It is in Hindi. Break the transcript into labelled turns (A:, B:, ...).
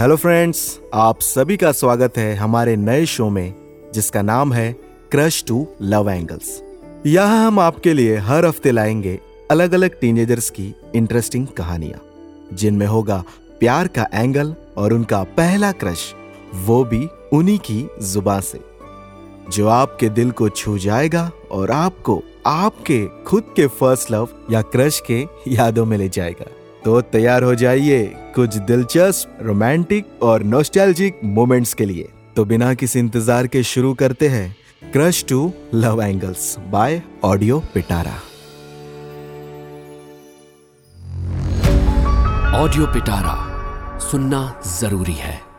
A: हेलो फ्रेंड्स आप सभी का स्वागत है हमारे नए शो में, जिसका नाम है क्रश टू लव एंगल्स यहाँ हम आपके लिए हर हफ़्ते लाएँगे अलग अलग टीनेजर्स की इंटरेस्टिंग कहानियाँ। जिनमें होगा प्यार का एंगल और उनका पहला क्रश वो भी उन्हीं की जुबा से। जो आपके दिल को छू जाएगा और आपको आपके खुद के फ़र्स्ट लव या क्रश के यादों में ले जाएगा। तो तैयार हो जाइए कुछ दिलचस्प रोमांटिक और नोस्टैल्जिक मोमेंट्स के लिए। तो बिना किसी इंतज़ार के शुरू करते हैं crush to love angles by Audio Pitara
B: Audio Pitara सुनना ज़रूरी है।